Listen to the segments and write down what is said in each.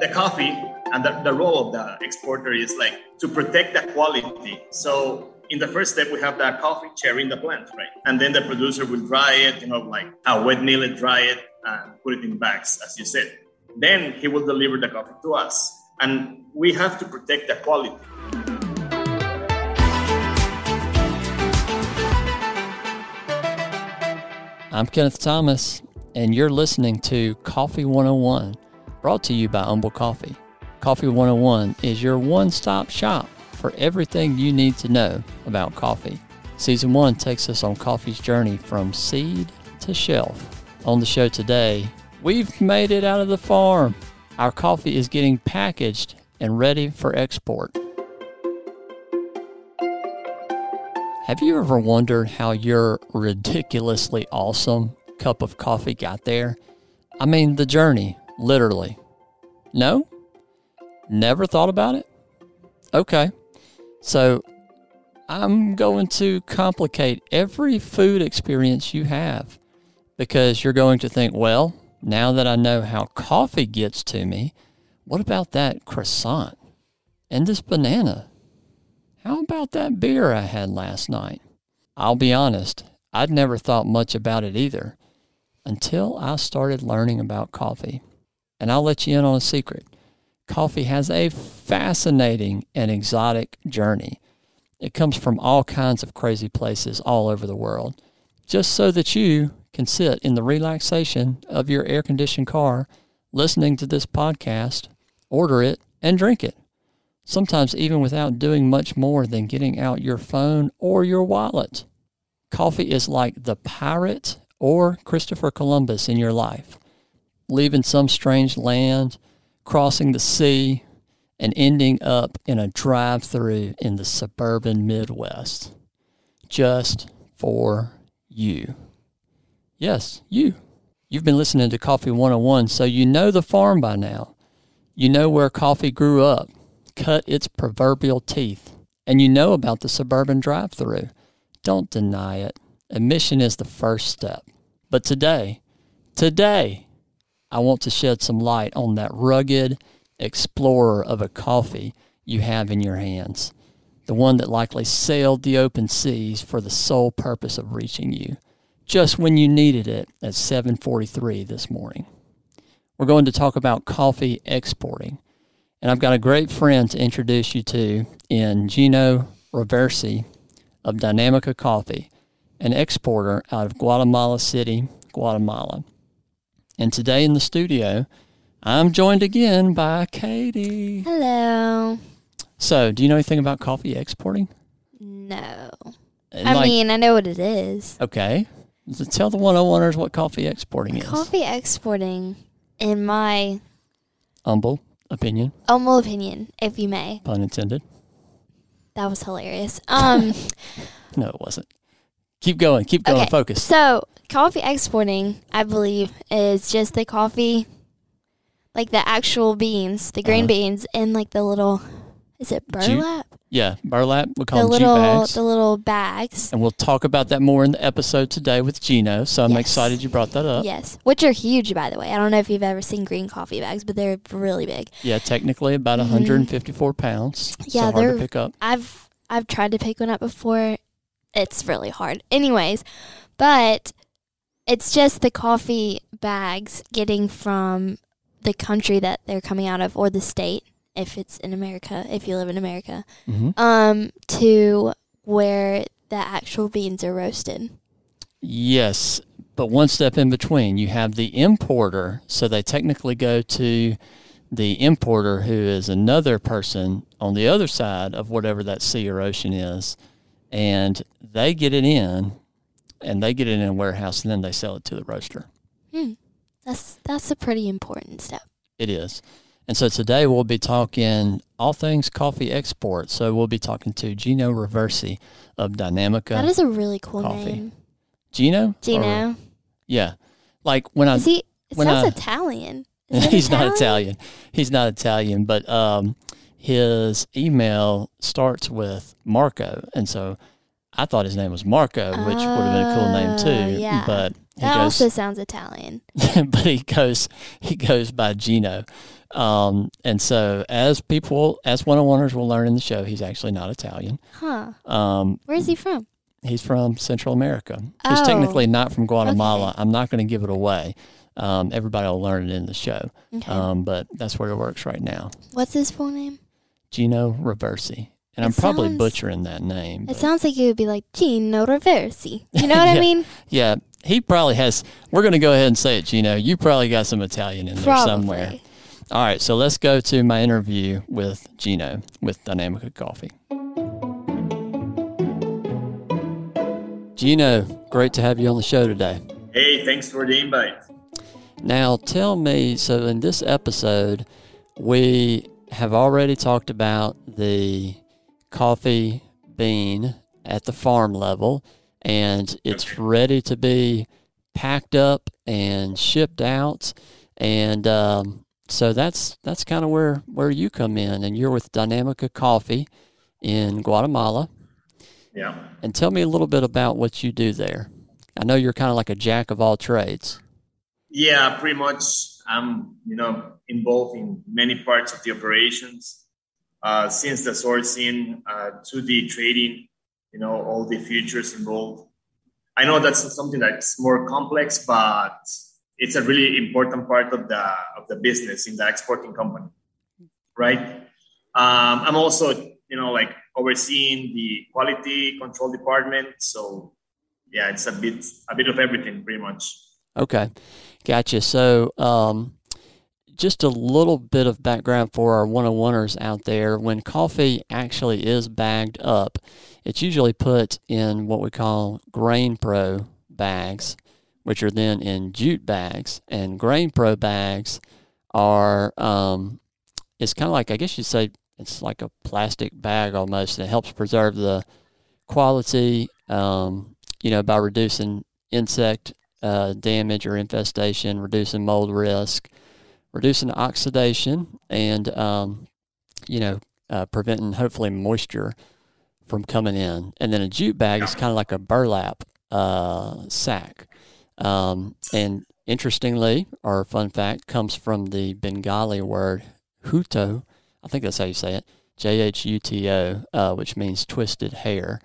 the coffee and the, the role of the exporter is like to protect the quality. So in the first step, we have that coffee cherry in the plant, right? And then the producer will dry it, you know, like a wet mill it, dry it, and put it in bags, as you said. Then he will deliver the coffee to us. And we have to protect the quality. I'm Kenneth Thomas, and you're listening to Coffee 101, brought to you by Humble Coffee. Coffee 101 is your one stop shop for everything you need to know about coffee. Season 1 takes us on coffee's journey from seed to shelf. On the show today, we've made it out of the farm. Our coffee is getting packaged and ready for export. Have you ever wondered how your ridiculously awesome cup of coffee got there? I mean, the journey, literally. No? Never thought about it? Okay. So I'm going to complicate every food experience you have because you're going to think, well, now that I know how coffee gets to me, what about that croissant and this banana? How about that beer I had last night? I'll be honest, I'd never thought much about it either until I started learning about coffee. And I'll let you in on a secret coffee has a fascinating and exotic journey. It comes from all kinds of crazy places all over the world, just so that you can sit in the relaxation of your air conditioned car listening to this podcast, order it, and drink it. Sometimes, even without doing much more than getting out your phone or your wallet. Coffee is like the pirate or Christopher Columbus in your life, leaving some strange land crossing the sea, and ending up in a drive through in the suburban Midwest. Just for you. Yes, you. You've been listening to Coffee 101, so you know the farm by now. You know where coffee grew up, cut its proverbial teeth, and you know about the suburban drive through. Don't deny it. Admission is the first step. But today, today, I want to shed some light on that rugged explorer of a coffee you have in your hands, the one that likely sailed the open seas for the sole purpose of reaching you, just when you needed it at 7:43 this morning. We're going to talk about coffee exporting, and I've got a great friend to introduce you to in Gino Roverssi of Dinamica Coffee, an exporter out of Guatemala City, Guatemala. And today in the studio, I'm joined again by Katie. Hello. So, do you know anything about coffee exporting? No. And I like- mean, I know what it is. okay. So tell the 101ers what coffee exporting is. Coffee exporting, in my Humble opinion, humble opinion, if you may, pun intended. that was hilarious. Um, No, it wasn't. Keep going. Keep going. Okay. Focus. so coffee exporting, I believe, is just the coffee, like the actual beans, the green Uh-huh. beans, and like the little, is it Jute? burlap? Yeah, burlap. We call The them little, bags. the little bags. and we'll talk about that more in the episode today with Gino. So I'm Yes. excited you brought that up. Yes, which are huge, by the way. I don't know if you've ever seen green coffee bags, but they're really big. Yeah, technically about Mhm. 154 pounds. Yeah, so hard they're- to pick up. I've I've tried to pick one up before. It's really hard. Anyways, but it's just the coffee bags getting from the country that they're coming out of or the state if it's in America, if you live in America, hmm um to where the actual beans are roasted. Yes, but one step in between, you have the importer. So they technically go to the importer, who is another person on the other side of whatever that sea or ocean is, and they get it in, and they get it in a warehouse, and then they sell it to the roaster. Hmm. That's that's a pretty important step. It is. And so today we'll be talking all things coffee export. So we'll be talking to Gino Roverssi of Dinamica. that is a really cool coffee. name. Gino? Or- Gino. yeah. Like when I Is he it when sounds I- Italian. Is he's not Italian. He's not Italian, but um, his email starts with Marco, and so I thought his name was Marco, which would have been a cool name Oh, too. yeah. But he That goes, also sounds Italian. but he goes he goes by Gino. Um, and so as people as one on oneers will learn in the show, he's actually not Italian. Huh. Um, Where's he from? he's from Central America. Oh. He's technically not from Guatemala. Okay. I'm not going to give it away. Um, everybody will learn it in the show. Okay. Um, but that's where it works right now. What's his full name? Gino Roverssi. And It I'm probably sounds- butchering that name. It sounds like it would be like Gino Roverssi. You know what I mean? yeah, he probably has. We're going to go ahead and say it, Gino. You probably got some Italian in there somewhere. All right, so let's go to my interview with Gino with Dinamica Coffee. Gino, great to have you on the show today. Hey, thanks for the invite. Now, tell me so in this episode, we have already talked about the coffee bean at the farm level, and it's ready to be packed up and shipped out. And um, so that's that's kind of where where you come in, and you're with Dinamica Coffee in Guatemala. Yeah. And tell me a little bit about what you do there. I know you're kind of like a jack of all trades. Yeah, pretty much. I'm, you know, involved in many parts of the operations, uh, since the sourcing uh, to the trading, you know, all the futures involved. I know that's something that's more complex, but it's a really important part of the of the business in the exporting company, right? Um, I'm also, you know, like overseeing the quality control department. So, yeah, it's a bit a bit of everything, pretty much. Okay, gotcha. So, um, just a little bit of background for our one on oneers out there. When coffee actually is bagged up, it's usually put in what we call GrainPro bags, which are then in jute bags. And GrainPro bags are, um, it's kind of like, I guess you'd say, it's like a plastic bag almost, and it helps preserve the quality, um, you know, by reducing insect uh, damage or infestation, reducing mold risk, reducing oxidation, and um, you know, uh, preventing hopefully moisture from coming in. And then a jute bag is kind of like a burlap uh, sack. Um, and interestingly, our fun fact comes from the Bengali word huto. I think that's how you say it. J H U T O, uh, which means twisted hair.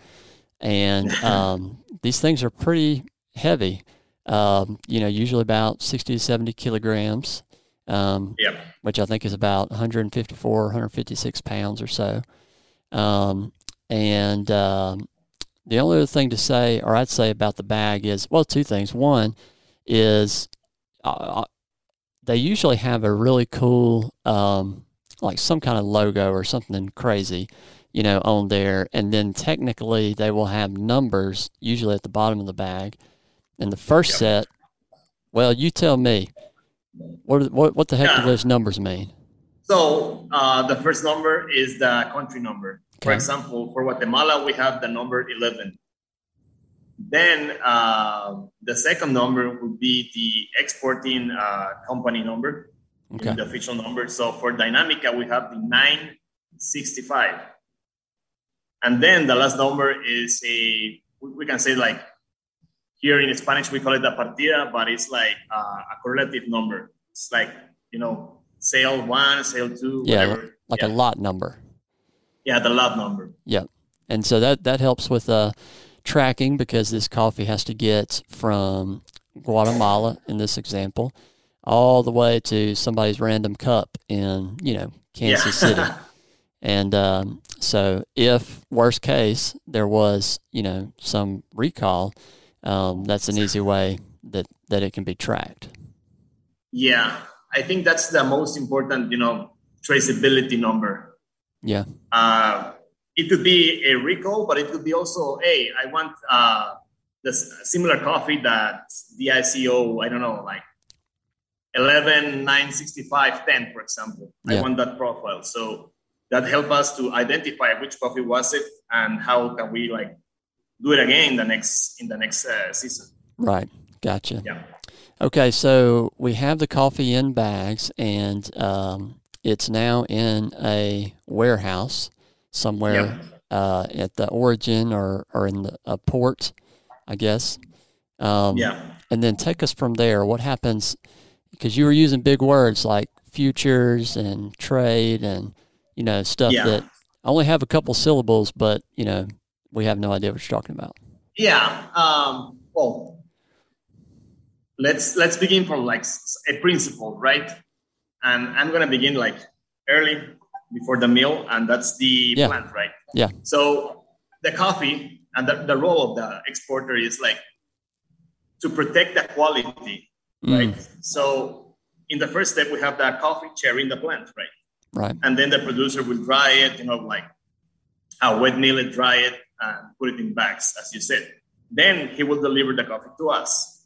And um, these things are pretty heavy. Um, you know, usually about 60 to 70 kilograms, um, Yeah. which I think is about 154, 156 pounds or so. Um, and um, the only other thing to say, or I'd say about the bag is, well, two things. One is uh, they usually have a really cool, um, like some kind of logo or something crazy, you know, on there. And then technically they will have numbers usually at the bottom of the bag. And the first Yep. set, well, you tell me, what what what the heck do those numbers mean? So uh, the first number is the country number. For example, for Guatemala, we have the number 11. Then uh, the second number would be the exporting uh, company number, Okay. the official number. So for Dinamica, we have the 965. And then the last number is a, we can say like, here in Spanish, we call it the partida, but it's like uh, a correlative number. It's like, you know, sale one, sale two, Yeah, whatever. Like yeah. a lot number. Yeah, the lot number. Yeah, and so that that helps with uh, tracking because this coffee has to get from Guatemala in this example all the way to somebody's random cup in you know Kansas yeah. City. And um, so, if worst case there was you know some recall, um, that's an easy way that that it can be tracked. yeah, I think that's the most important, you know, traceability number. Yeah. Uh, it could be a recall, but it could be also, hey, I want uh, the similar coffee that the ICO, I don't know, like 11, 965, 10, for example. I want that profile. So that help us to identify which coffee was it and how can we like do it again in the next in the next uh, season. Right. Gotcha. Yeah. Okay, so we have the coffee in bags, and um, it's now in a warehouse somewhere Yeah. uh, at the origin or, or in the uh, port, I guess. Um, yeah. And then take us from there. What happens? Because you were using big words like futures and trade and you know stuff Yeah. that only have a couple syllables, but you know we have no idea what you're talking about. Yeah. Um, well, let's let's begin from like a principle, right? And I'm gonna begin like early before the meal, and that's the Yeah. plant, right? Yeah. So the coffee and the, the role of the exporter is like to protect the quality, Mm, right? So in the first step, we have that coffee cherry in the plant, right? right. and then the producer will dry it, you know, like uh, wet mill it, dry it, and put it in bags, as you said. Then he will deliver the coffee to us,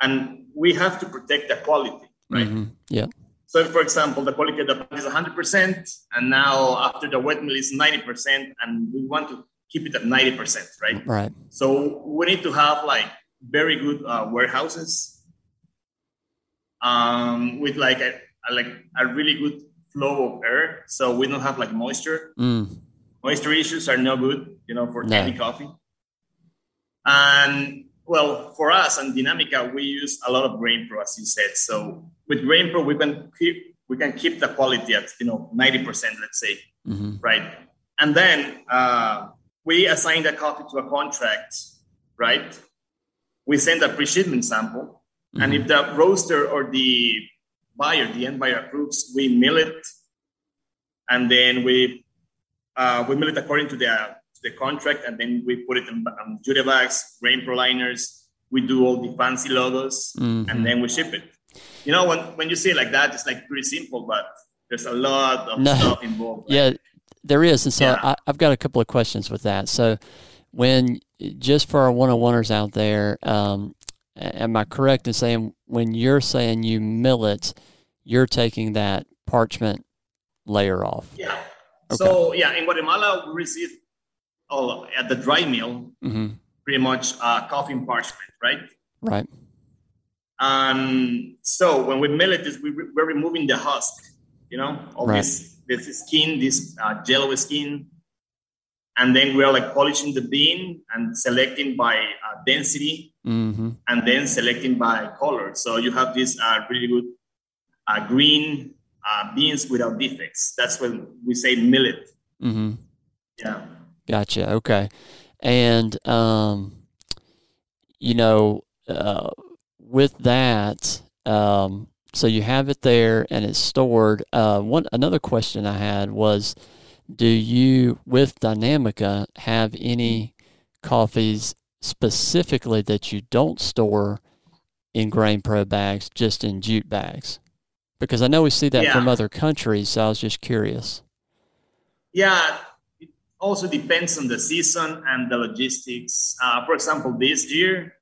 and we have to protect the quality, right? Mhm. Yeah. So, for example, the quality of the plant is 100%, and now after the wet mill is 90%, and we want to keep it at 90%, right? Right. So we need to have like very good uh, warehouses um, with like a, a like a really good flow of air, so we don't have like moisture. Mm, Moisture issues are no good, you know, for No. any coffee. And well, for us and Dinamica, we use a lot of GrainPro, as you said. So with GrainPro, we can keep we can keep the quality at you know 90%, let's say hmm right? And then uh, we assign the coffee to a contract, right? We send a pre-shipment sample, and Mm-hmm. if the roaster or the buyer, the end buyer approves, we mill it, and then we uh, we mill it according to the to the contract, and then we put it in um, jute bags, GrainPro liners. We do all the fancy logos, Mhm. and then we ship it. You know, when when you say it like that, it's like pretty simple, but there's a lot of No. stuff involved. right? Yeah, there is. And so Yeah. I, I've got a couple of questions with that. So, when just for our one on oneers out there, um, am I correct in saying when you're saying you mill it, you're taking that parchment layer off? Yeah. Okay. So yeah, in Guatemala, we receive oh, at the dry mill hmm pretty much uh, coffee and parchment, right? Right. And so when we mill it, we, we're removing the husk, you know, all Right. this this skin, this uh, jello skin, and then we're like polishing the bean and selecting by uh, density, hmm and then selecting by color. So you have this uh, really good uh, green uh, beans without defects. That's when we say millet. hmm Yeah. Gotcha. Okay. And um, you know, uh, with that, um, so you have it there and it's stored. Uh, one another question I had was, do you with Dinamica have any coffees specifically that you don't store in GrainPro bags, just in jute bags? Because I know we see that Yeah. from other countries, so I was just curious. Yeah, it also depends on the season and the logistics. Uh, for example, this year,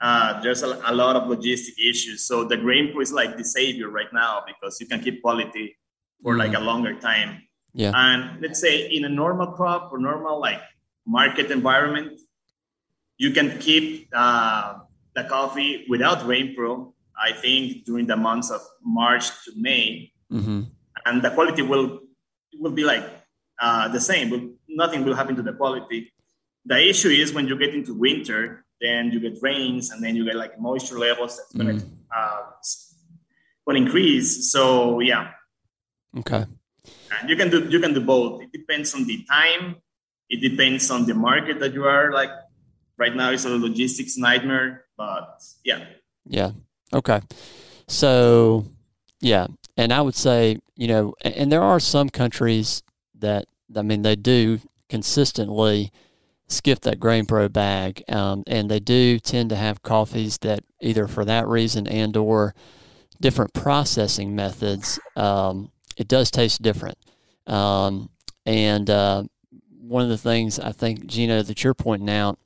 uh, there's a, a lot of logistic issues. So the GrainPro is like the savior right now because you can keep quality for like a longer time. Yeah. And let's say in a normal crop or normal like market environment, you can keep uh, the coffee without GrainPro. I think during the months of March to May, hmm and the quality will will be like uh, the same. But nothing will happen to the quality. The issue is when you get into winter, then you get rains, and then you get like moisture levels that's gonna Mhm. uh, will increase. So yeah, Okay. and you can do you can do both. It depends on the time. It depends on the market that you are like. Right now, it's a logistics nightmare, but yeah, Yeah. Okay. So, yeah, and I would say, you know, a- and there are some countries that I mean they do consistently skip that GrainPro bag, um, and they do tend to have coffees that either for that reason and or different processing methods, um, it does taste different. Um, and uh, one of the things I think Gino that you're pointing out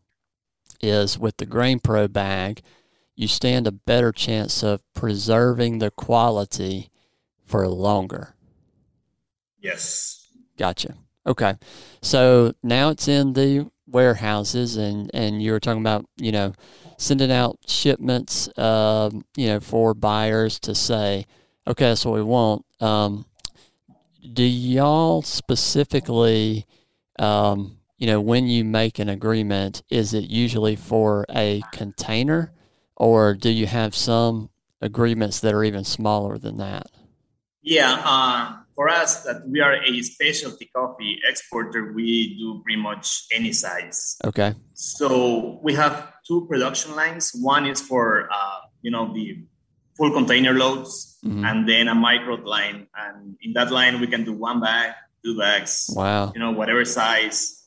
is with the GrainPro bag you stand a better chance of preserving the quality for longer. yes, Gotcha. Okay. So now it's in the warehouses and, and you were talking about, you know, sending out shipments, um, you know, for buyers to say, okay, that's what we want. Um, do y'all specifically um, you know, when you make an agreement, is it usually for a container, or do you have some agreements that are even smaller than that? Yeah, uh, for us, that we are a specialty coffee exporter, we do pretty much any size. Okay. So we have two production lines. One is for uh, you know the full container loads, Mhm. and then a micro line. And in that line, we can do one bag, two bags, Wow. you know, whatever size.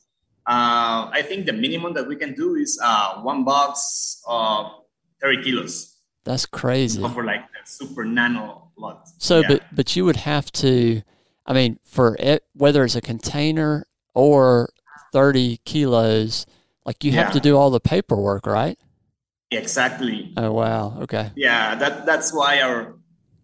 Uh, I think the minimum that we can do is uh, one box of 30 kilos That's crazy. for like a super nano lot. So, Yeah. but but you would have to, I mean, for it, whether it's a container or thirty kilos, like you have to do all the paperwork, right? exactly. Oh wow. Okay. Yeah, that that's why our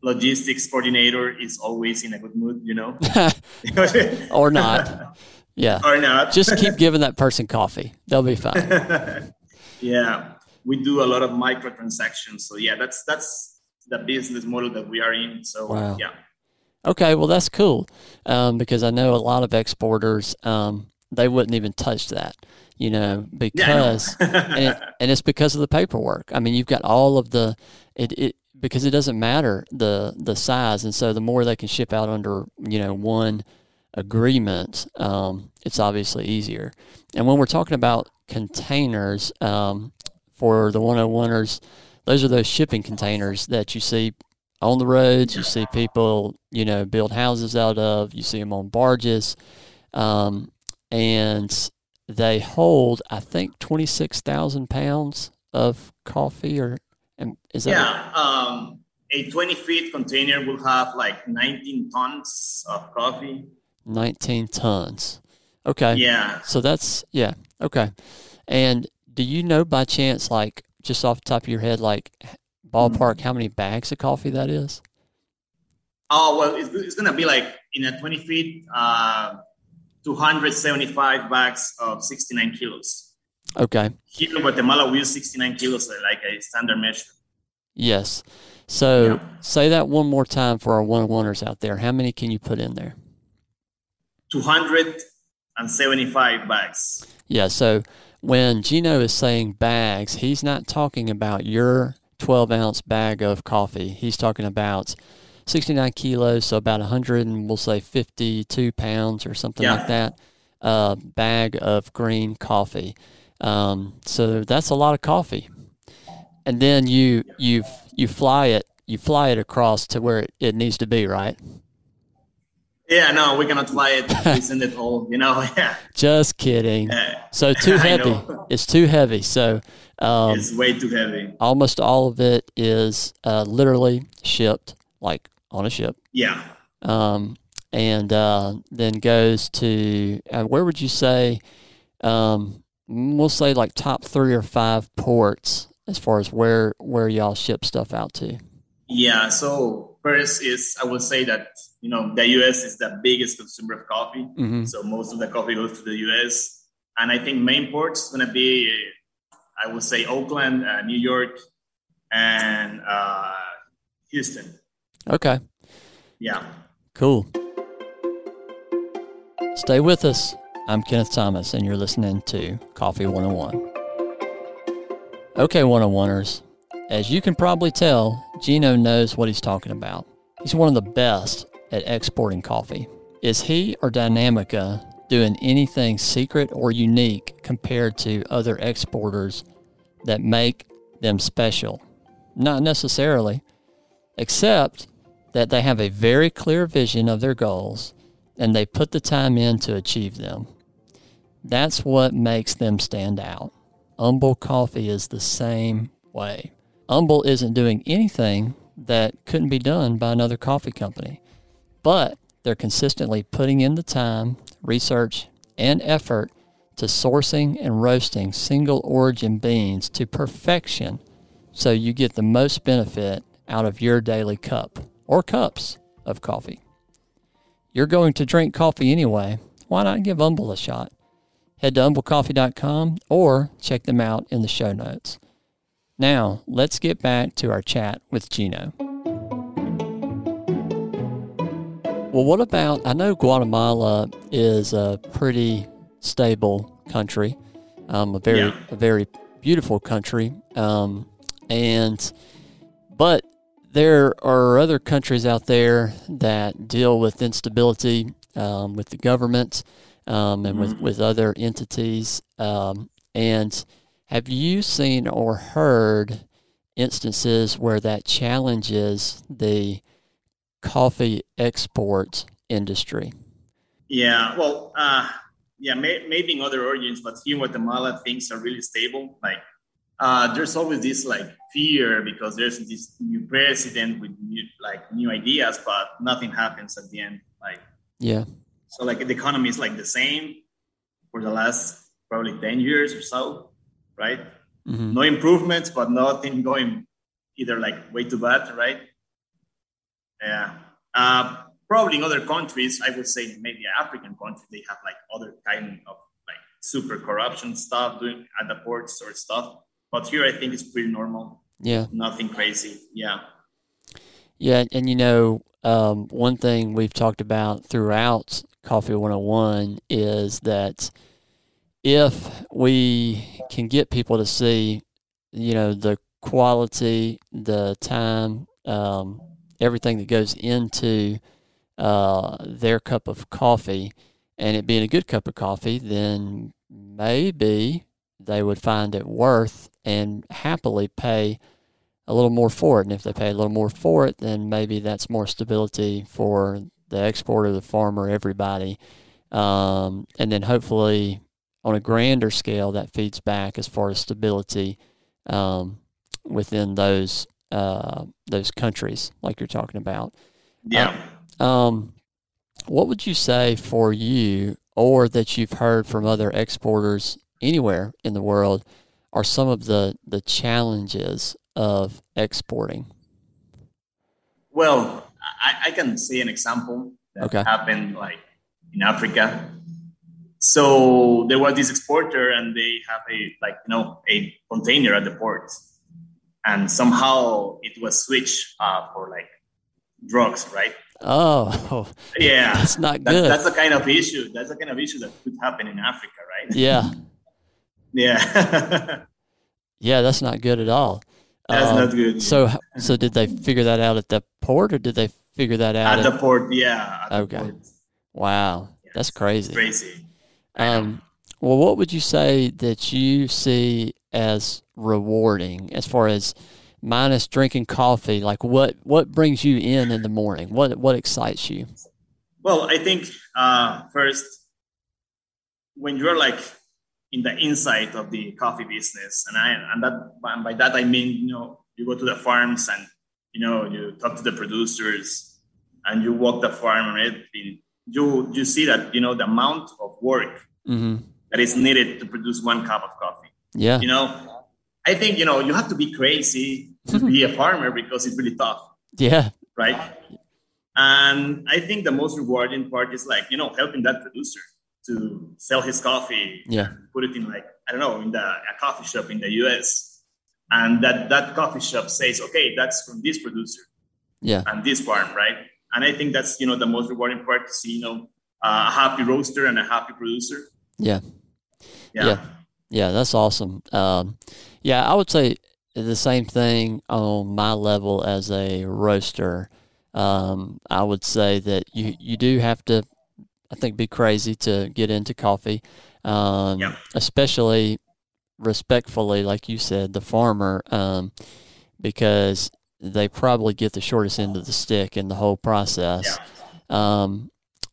logistics coordinator is always in a good mood, you know, or not. Yeah. or not. Just keep giving that person coffee. They'll be fine. yeah, we do a lot of microtransactions. So yeah, that's that's the business model that we are in. So Wow. yeah, Okay. Well, that's cool. Um, because I know a lot of exporters, um, they wouldn't even touch that, you know, yeah, know. because and, it, and it's because of the paperwork. I mean, you've got all of the it, it because it doesn't matter the the size, and so the more they can ship out under you know one agreement, um, it's obviously easier. And when we're talking about containers um, for the 101ers, those are those shipping containers that you see on the roads. You see people, you know, build houses out of. You see them on barges, um, and they hold, I think, twenty six thousand pounds of coffee. Or and is that yeah. Um, a 20 feet container will have like 19 tons of coffee. nineteen tons? Okay, Yeah. so that's yeah, okay. And do you know by chance, like just off the top of your head, like ballpark, how many bags of coffee that is? Oh well, it's, it's gonna be like in a 20 feet, uh, 275 bags of 69 kilos. Okay. Here in Guatemala, we use 69 kilos like a standard measure. Yes. So Yeah. say that one more time for our one oneers out there. How many can you put in there? 275 bags. Yeah. So when Gino is saying bags, he's not talking about your 12 ounce bag of coffee. He's talking about 69 kilos, so about 100 and we'll say 52 pounds or something Yeah. like that. Uh, bag of green coffee. Um, so that's a lot of coffee. And then you you you fly it you fly it across to where it, it needs to be, right? Yeah, no, we cannot fly it. We send it all, you know. Yeah, Just kidding. So too heavy. It's too heavy. So um, it's way too heavy. almost all of it is uh, literally shipped, like on a ship, Yeah, um, and uh, then goes to uh, where would you say? Um, we'll say like top three or five ports as far as where where y'all ship stuff out to. yeah. So first is I would say that you know the U.S. is the biggest consumer of coffee. hmm So most of the coffee goes to the U.S. And I think main ports going to be, I would say, Oakland, uh, New York, and uh, Houston. Okay, Yeah. cool. Stay with us. I'm Kenneth Thomas, and you're listening to Coffee 101. Okay, 101ers. As you can probably tell, Gino knows what he's talking about. He's one of the best at exporting coffee. Is he or Dinamica doing anything secret or unique compared to other exporters that make them special? Not necessarily, except that they have a very clear vision of their goals and they put the time in to achieve them. That's what makes them stand out. Humble Coffee is the same way. Humble isn't doing anything that couldn't be done by another coffee company, but they're consistently putting in the time, research, and effort to sourcing and roasting single origin beans to perfection so you get the most benefit out of your daily cup or cups of coffee. You're going to drink coffee anyway. Why not give Humble a shot? Head to humblecoffee.com or check them out in the show notes. Now, let's get back to our chat with Gino. Well, what about? I know Guatemala is a pretty stable country, um, a very Yeah. a very beautiful country, um, and but there are other countries out there that deal with instability um, with the government um, and with, Mhm. with other entities. Um, and have you seen or heard instances where that challenges the coffee export industry? Yeah, well, uh, yeah, may, maybe in other origins, but here in Guatemala, things are really stable. Like, uh, there's always this like fear because there's this new president with new, like new ideas, but nothing happens at the end. Like, Yeah. so like the economy is like the same for the last probably 10 years or so, right? Mm-hmm. No improvements, but nothing going either like way too bad, right? Yeah. Uh, probably in other countries, I would say maybe African countries, they have like other kind of like super corruption stuff doing at the ports or stuff. But here, I think it's pretty normal. Yeah. Nothing crazy. Yeah. Yeah, and you know, um, one thing we've talked about throughout Coffee 101 is that if we can get people to see, you know, the quality, the time, um, everything that goes into uh, their cup of coffee, and it being a good cup of coffee, then maybe they would find it worth and happily pay a little more for it. And if they pay a little more for it, then maybe that's more stability for the exporter, the farmer, everybody. Um, and then hopefully on a grander scale, that feeds back as far as stability um, within those uh, those countries, like you're talking about. Yeah. Um, what would you say for you, or that you've heard from other exporters anywhere in the world, are some of the the challenges of exporting? Well, I, I can see an example that Okay. happened like in Africa. So there was this exporter, and they have a like you know a container at the port, and somehow it was switched uh, for like drugs, right? Oh, Yeah, that's not that, good. that's the kind of issue. That's the kind of issue that could happen in Africa, right? yeah, Yeah, yeah, that's not good at all. that's Um, not good. So, so did they figure that out at the port, or did they figure that out? at at- the port, yeah. Okay. port. wow, that's Yes. crazy. Crazy. I know. Um, well, what would you say that you see as rewarding as far as minus drinking coffee? Like what what brings you in in the morning? What what excites you? Well, I think uh, first, when you're like in the inside of the coffee business, and I and that and by that I mean you know you go to the farms and you know you talk to the producers and you walk the farm and everything. You you see that you know the amount of work Mm-hmm. that is needed to produce one cup of coffee. Yeah, You know, I think you know you have to be crazy to be a farmer because it's really tough yeah, right? And I think the most rewarding part is like, you know, helping that producer to sell his coffee, yeah, put it in like, I don't know, in the a coffee shop in the US. And that that coffee shop says, okay, that's from this producer yeah, and this farm, right? And I think that's, you know, the most rewarding part to see, you know, a happy roaster and a happy producer. yeah, Yeah. Yeah. Yeah. That's awesome. Um, yeah, I would say the same thing on my level as a roaster. Um, I would say that you you do have to, I think, be crazy to get into coffee, um, Yeah. especially respectfully, like you said, the farmer, um, because they probably get the shortest end of the stick in the whole process. Um,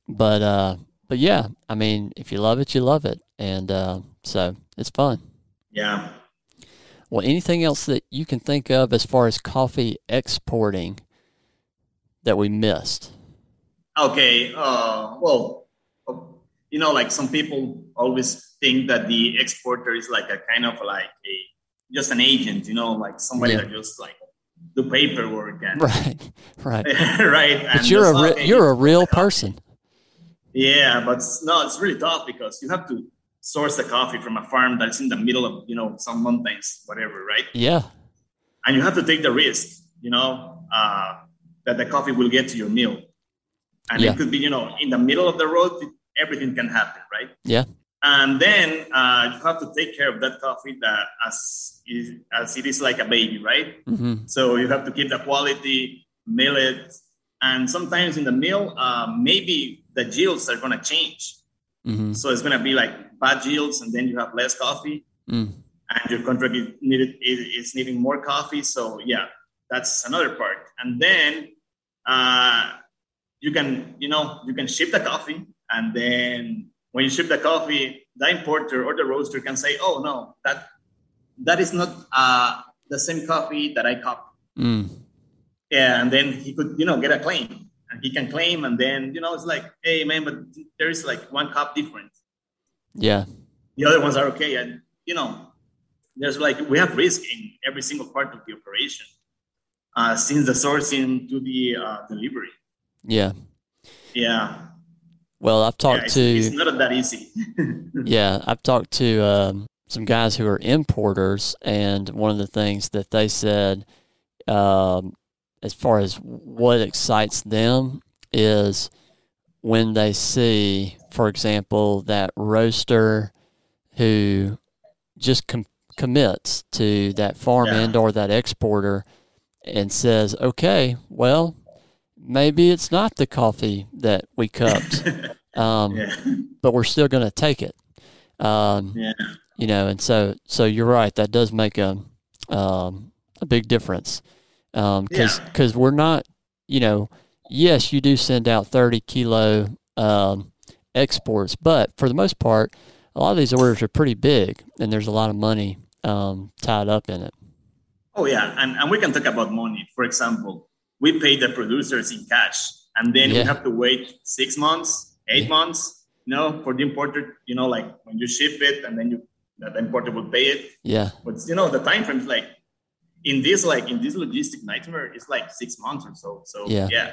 but uh, but yeah, I mean, if you love it, you love it, and uh, so it's fun. Yeah. Well, anything else that you can think of as far as coffee exporting that we missed? Okay. Uh, well, uh, you know, like some people always think that the exporter is like a kind of like a just an agent, you know, like somebody Yeah. that just like do paperwork and Right, right. right. But you're a re- you're a real person. yeah, but no, it's really tough because you have to source the coffee from a farm that's in the middle of you know some mountains, whatever, right? Yeah, And you have to take the risk, you know, uh, that the coffee will get to your mill, and Yeah. it could be you know in the middle of the road, everything can happen, right? yeah, and then uh, you have to take care of that coffee that as as it is like a baby, right? Mm-hmm. So you have to keep the quality, mill it, and sometimes in the mill, uh, maybe the yields are gonna change. Mm-hmm. So it's gonna be like bad yields, and then you have less coffee, Mm. and your contract is needed is needing more coffee. So yeah, that's another part. And then uh, you can you know you can ship the coffee, and then when you ship the coffee, the importer or the roaster can say, "Oh no, that that is not uh, the same coffee that I cup." Mm. Yeah, and then he could you know get a claim, and he can claim, and then you know it's like, "Hey man, but there is like one cup difference." Yeah. the other ones are okay and you know there's like we have risk in every single part of the operation uh, since the sourcing to the uh, delivery Yeah. yeah, Well, I've yeah talked it's, to it's not that easy Yeah, I've talked to um, some guys who are importers, and one of the things that they said, um, as far as what excites them, is when they see, for example, that roaster who just com- commits to that farm Yeah. end or that exporter and says, okay, well, maybe it's not the coffee that we cupped. Um, yeah but we're still going to take it. Um, yeah you know, and so so you're right. That does make a um, a big difference because Yeah. we're not, you know, yes, you do send out 30 kilo um, exports, but for the most part, a lot of these orders are pretty big, and there's a lot of money um, tied up in it. oh yeah and, and we can talk about money for example we pay the producers in cash and then Yeah. we have to wait six months eight Yeah. months you know for the importer you know like when you ship it and then you the importer will pay it Yeah, but you know the time frame is like in this like in this logistic nightmare it's like six months or so so Yeah. yeah,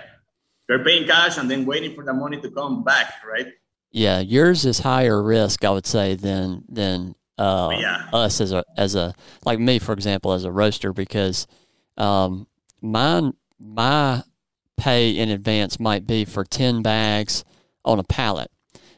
they're paying cash and then waiting for the money to come back right yeah. Yours is higher risk, I would say, than than uh, Yeah. us as a as a like me, for example, as a roaster, because um, mine my pay in advance might be for ten bags on a pallet,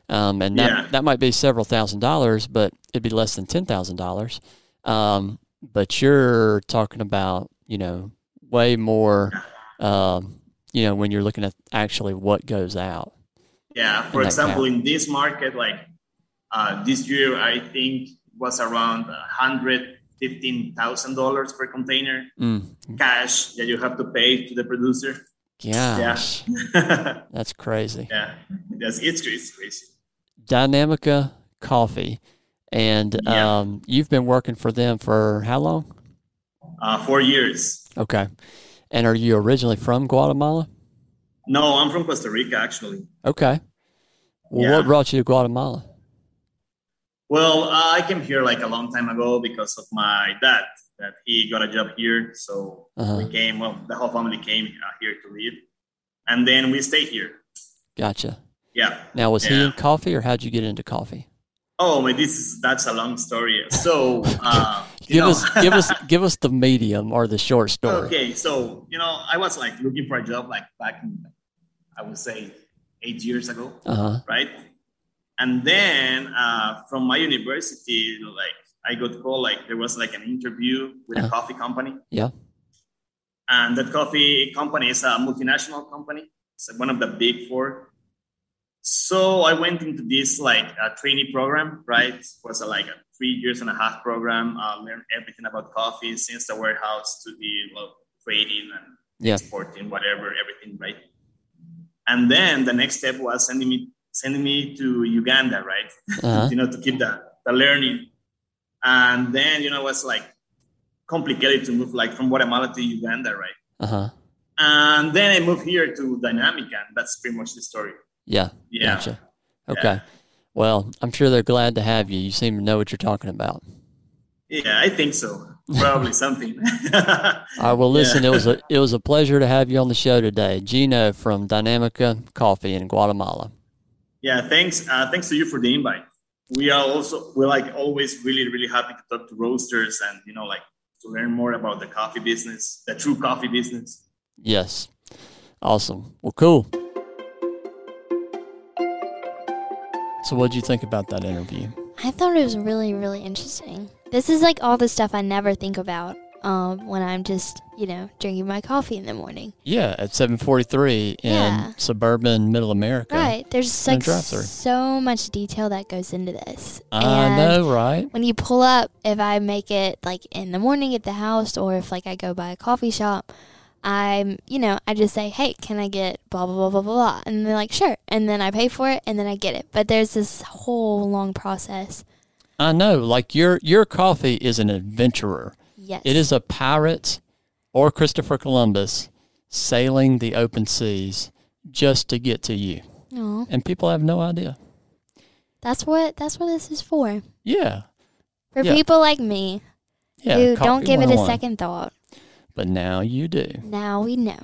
um, and that Yeah. that might be several thousand dollars, but it'd be less than ten thousand dollars. Um, but you're talking about you know way more, um, you know, when you're looking at actually what goes out. Yeah for example in this market like uh, this year i think was around $115000 per container Mm. cash that you have to pay to the producer Gosh, yeah that's crazy. yeah that's it's, it's crazy Dinamica Coffee, and Yeah. um, you've been working for them for how long? uh, four years Okay, and are you originally from Guatemala? No i'm from costa rica actually Okay. Well, Yeah. what brought you to Guatemala? Well, uh, I came here like a long time ago because of my dad. That he got a job here, so Uh-huh. we came. Well, the whole family came uh, here to live, and then we stayed here. Gotcha. Yeah. Now, was he in coffee, or how'd you get into coffee? Oh, man, this is that's a long story. So, uh, Give us, give us, give us the medium or the short story. okay. So, you know, I was like looking for a job like back in, I would say, eight years ago. Uh huh. right? And then uh, from my university, like I got called, like there was like an interview with a Uh-huh. coffee company. Yeah. And that coffee company is a multinational company. It's one of the big four. So I went into this like a trainee program, right? It was a, like a three years and a half program. Uh, learned everything about coffee since the warehouse to the well, trading and Yeah. exporting, whatever, everything, right? And then the next step was sending me sending me to Uganda, right? Uh-huh. you know, to keep the, the learning. And then, you know, it was like complicated to move like from Guatemala to Uganda, right? Uh huh. And then I moved here to Dinamica, and that's pretty much the story. Yeah. Yeah. Gotcha. Okay. Well, I'm sure they're glad to have you. You seem to know what you're talking about. Yeah, I think so. Probably something. All right. Well, listen, it was a it was a pleasure to have you on the show today, Gino from Dinamica Coffee in Guatemala. yeah, thanks. Uh, thanks to you for the invite. We are also we're like always really really happy to talk to roasters and you know like to learn more about the coffee business, the true coffee business. Yes. Awesome. Well, cool. So, what did you think about that interview? I thought it was really, really interesting. This is like all the stuff I never think about um, when I'm just, you know, drinking my coffee in the morning. Yeah, at 743 in Yeah. suburban middle America. Right. There's like so much detail that goes into this. I And know, right? When you pull up, if I make it like in the morning at the house or if like I go by a coffee shop, I'm, you know, I just say, hey, can I get blah, blah, blah, blah, blah, blah. And they're like, sure. And then I pay for it and then I get it. But there's this whole long process. I know. Like your your coffee is an adventurer. Yes. It is a pirate or Christopher Columbus sailing the open seas just to get to you. Aw, And people have no idea. that's what that's what this is for. Yeah. For Yeah. people like me Yeah. who don't give it a oh second thought. But now you do. Now we know.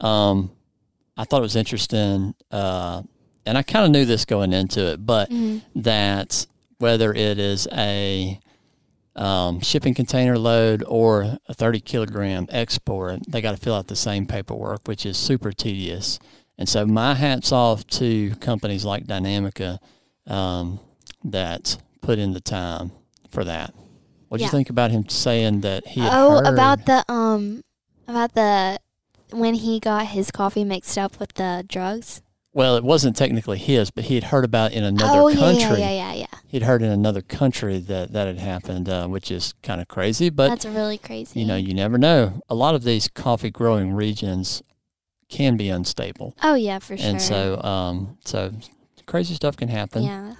Um, I thought it was interesting, uh, and I kind of knew this going into it, but Mhm. that whether it is a um, shipping container load or a 30 kilogram export, they got to fill out the same paperwork, which is super tedious. And so, my hats off to companies like Dinamica um, that put in the time for that. What do Yeah. you think about him saying that he? Had Oh, heard- about the um about the when he got his coffee mixed up with the drugs. Well, it wasn't technically his, but he had heard about in another oh country. yeah, yeah, yeah, yeah. He'd heard in another country that that had happened, uh, which is kind of crazy. But That's really crazy. you know, you never know. A lot of these coffee growing regions can be unstable, oh yeah, for sure. and so um, so crazy stuff can happen. yeah.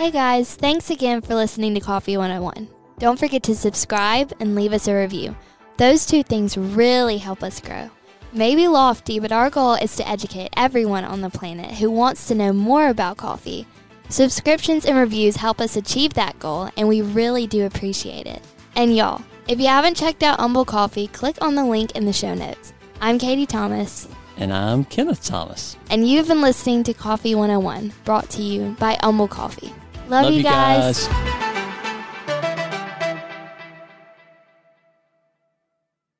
Hey guys, thanks again for listening to Coffee 101. Don't forget to subscribe and leave us a review. Those two things really help us grow. Maybe lofty, but our goal is to educate everyone on the planet who wants to know more about coffee. Subscriptions and reviews help us achieve that goal, and we really do appreciate it. And y'all, if you haven't checked out Humble Coffee, click on the link in the show notes. I'm Katie Thomas, And I'm Kenneth Thomas. and you've been listening to Coffee 101, brought to you by Humble Coffee. Love, Love you guys. guys.